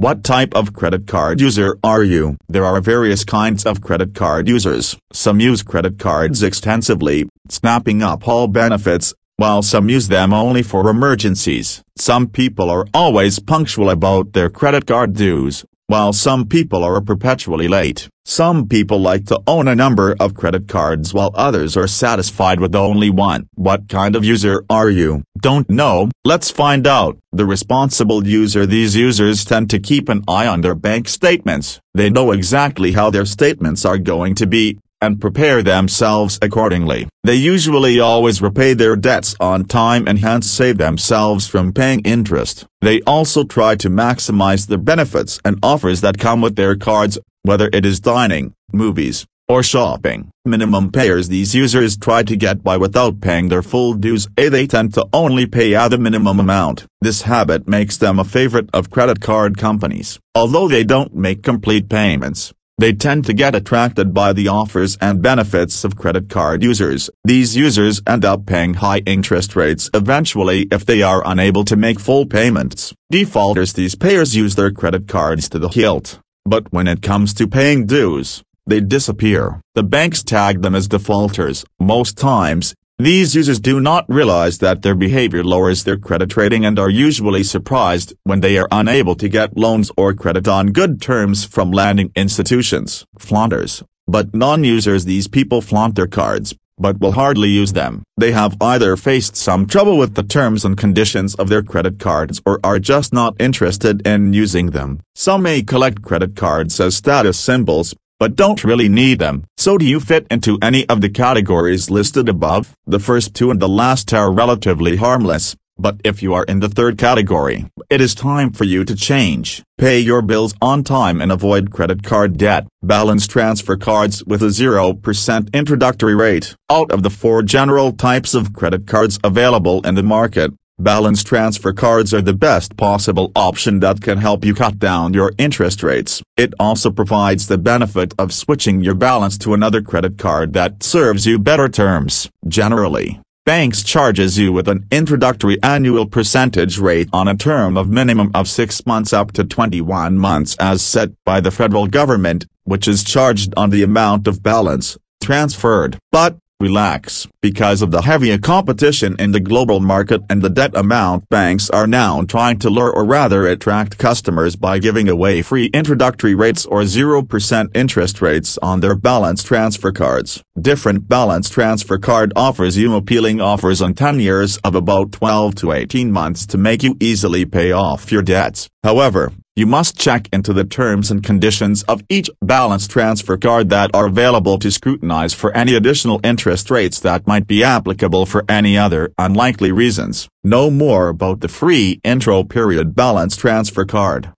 What type of credit card user are you? There are various kinds of credit card users. Some use credit cards extensively, snapping up all benefits, while some use them only for emergencies. Some people are always punctual about their credit card dues, while some people are perpetually late. Some people like to own a number of credit cards while others are satisfied with only one. What kind of user are you? Don't know? Let's find out. The responsible user These users tend to keep an eye on their bank statements. They know exactly how their statements are going to be, and prepare themselves accordingly. They usually always repay their debts on time and hence save themselves from paying interest. They also try to maximize the benefits and offers that come with their cards, whether it is dining, movies, or shopping. Minimum payers These users try to get by without paying their full dues A they tend to only pay out the minimum amount. This habit makes them a favorite of credit card companies. Although they don't make complete payments, they tend to get attracted by the offers and benefits of credit card users. These users end up paying high interest rates eventually if they are unable to make full payments. Defaulters These payers use their credit cards to the hilt, but when it comes to paying dues, they disappear. The banks tag them as defaulters. Most times, these users do not realize that their behavior lowers their credit rating and are usually surprised when they are unable to get loans or credit on good terms from lending institutions. Flaunters, but non-users These people flaunt their cards, but will hardly use them. They have either faced some trouble with the terms and conditions of their credit cards or are just not interested in using them. Some may collect credit cards as status symbols, but don't really need them. So do you fit into any of the categories listed above? The first two and the last are relatively harmless, but if you are in the third category, it is time for you to change. Pay your bills on time and avoid credit card debt. Balance transfer cards with a 0% introductory rate. Out of the four general types of credit cards available in the market, Balance transfer cards are the best possible option that can help you cut down your interest rates. It also provides the benefit of switching your balance to another credit card that serves you better terms. Generally, banks charges you with an introductory annual percentage rate on a term of minimum of 6 months up to 21 months as set by the federal government, which is charged on the amount of balance transferred. But, relax. Because of the heavier competition in the global market and the debt amount banks are now trying to lure or rather attract customers by giving away free introductory rates or 0% interest rates on their balance transfer cards. Different balance transfer card offers you appealing offers on 10 years of about 12 to 18 months to make you easily pay off your debts. However, you must check into the terms and conditions of each balance transfer card that are available to scrutinize for any additional interest rates that might be applicable for any other unlikely reasons. Know more about the free intro period balance transfer card.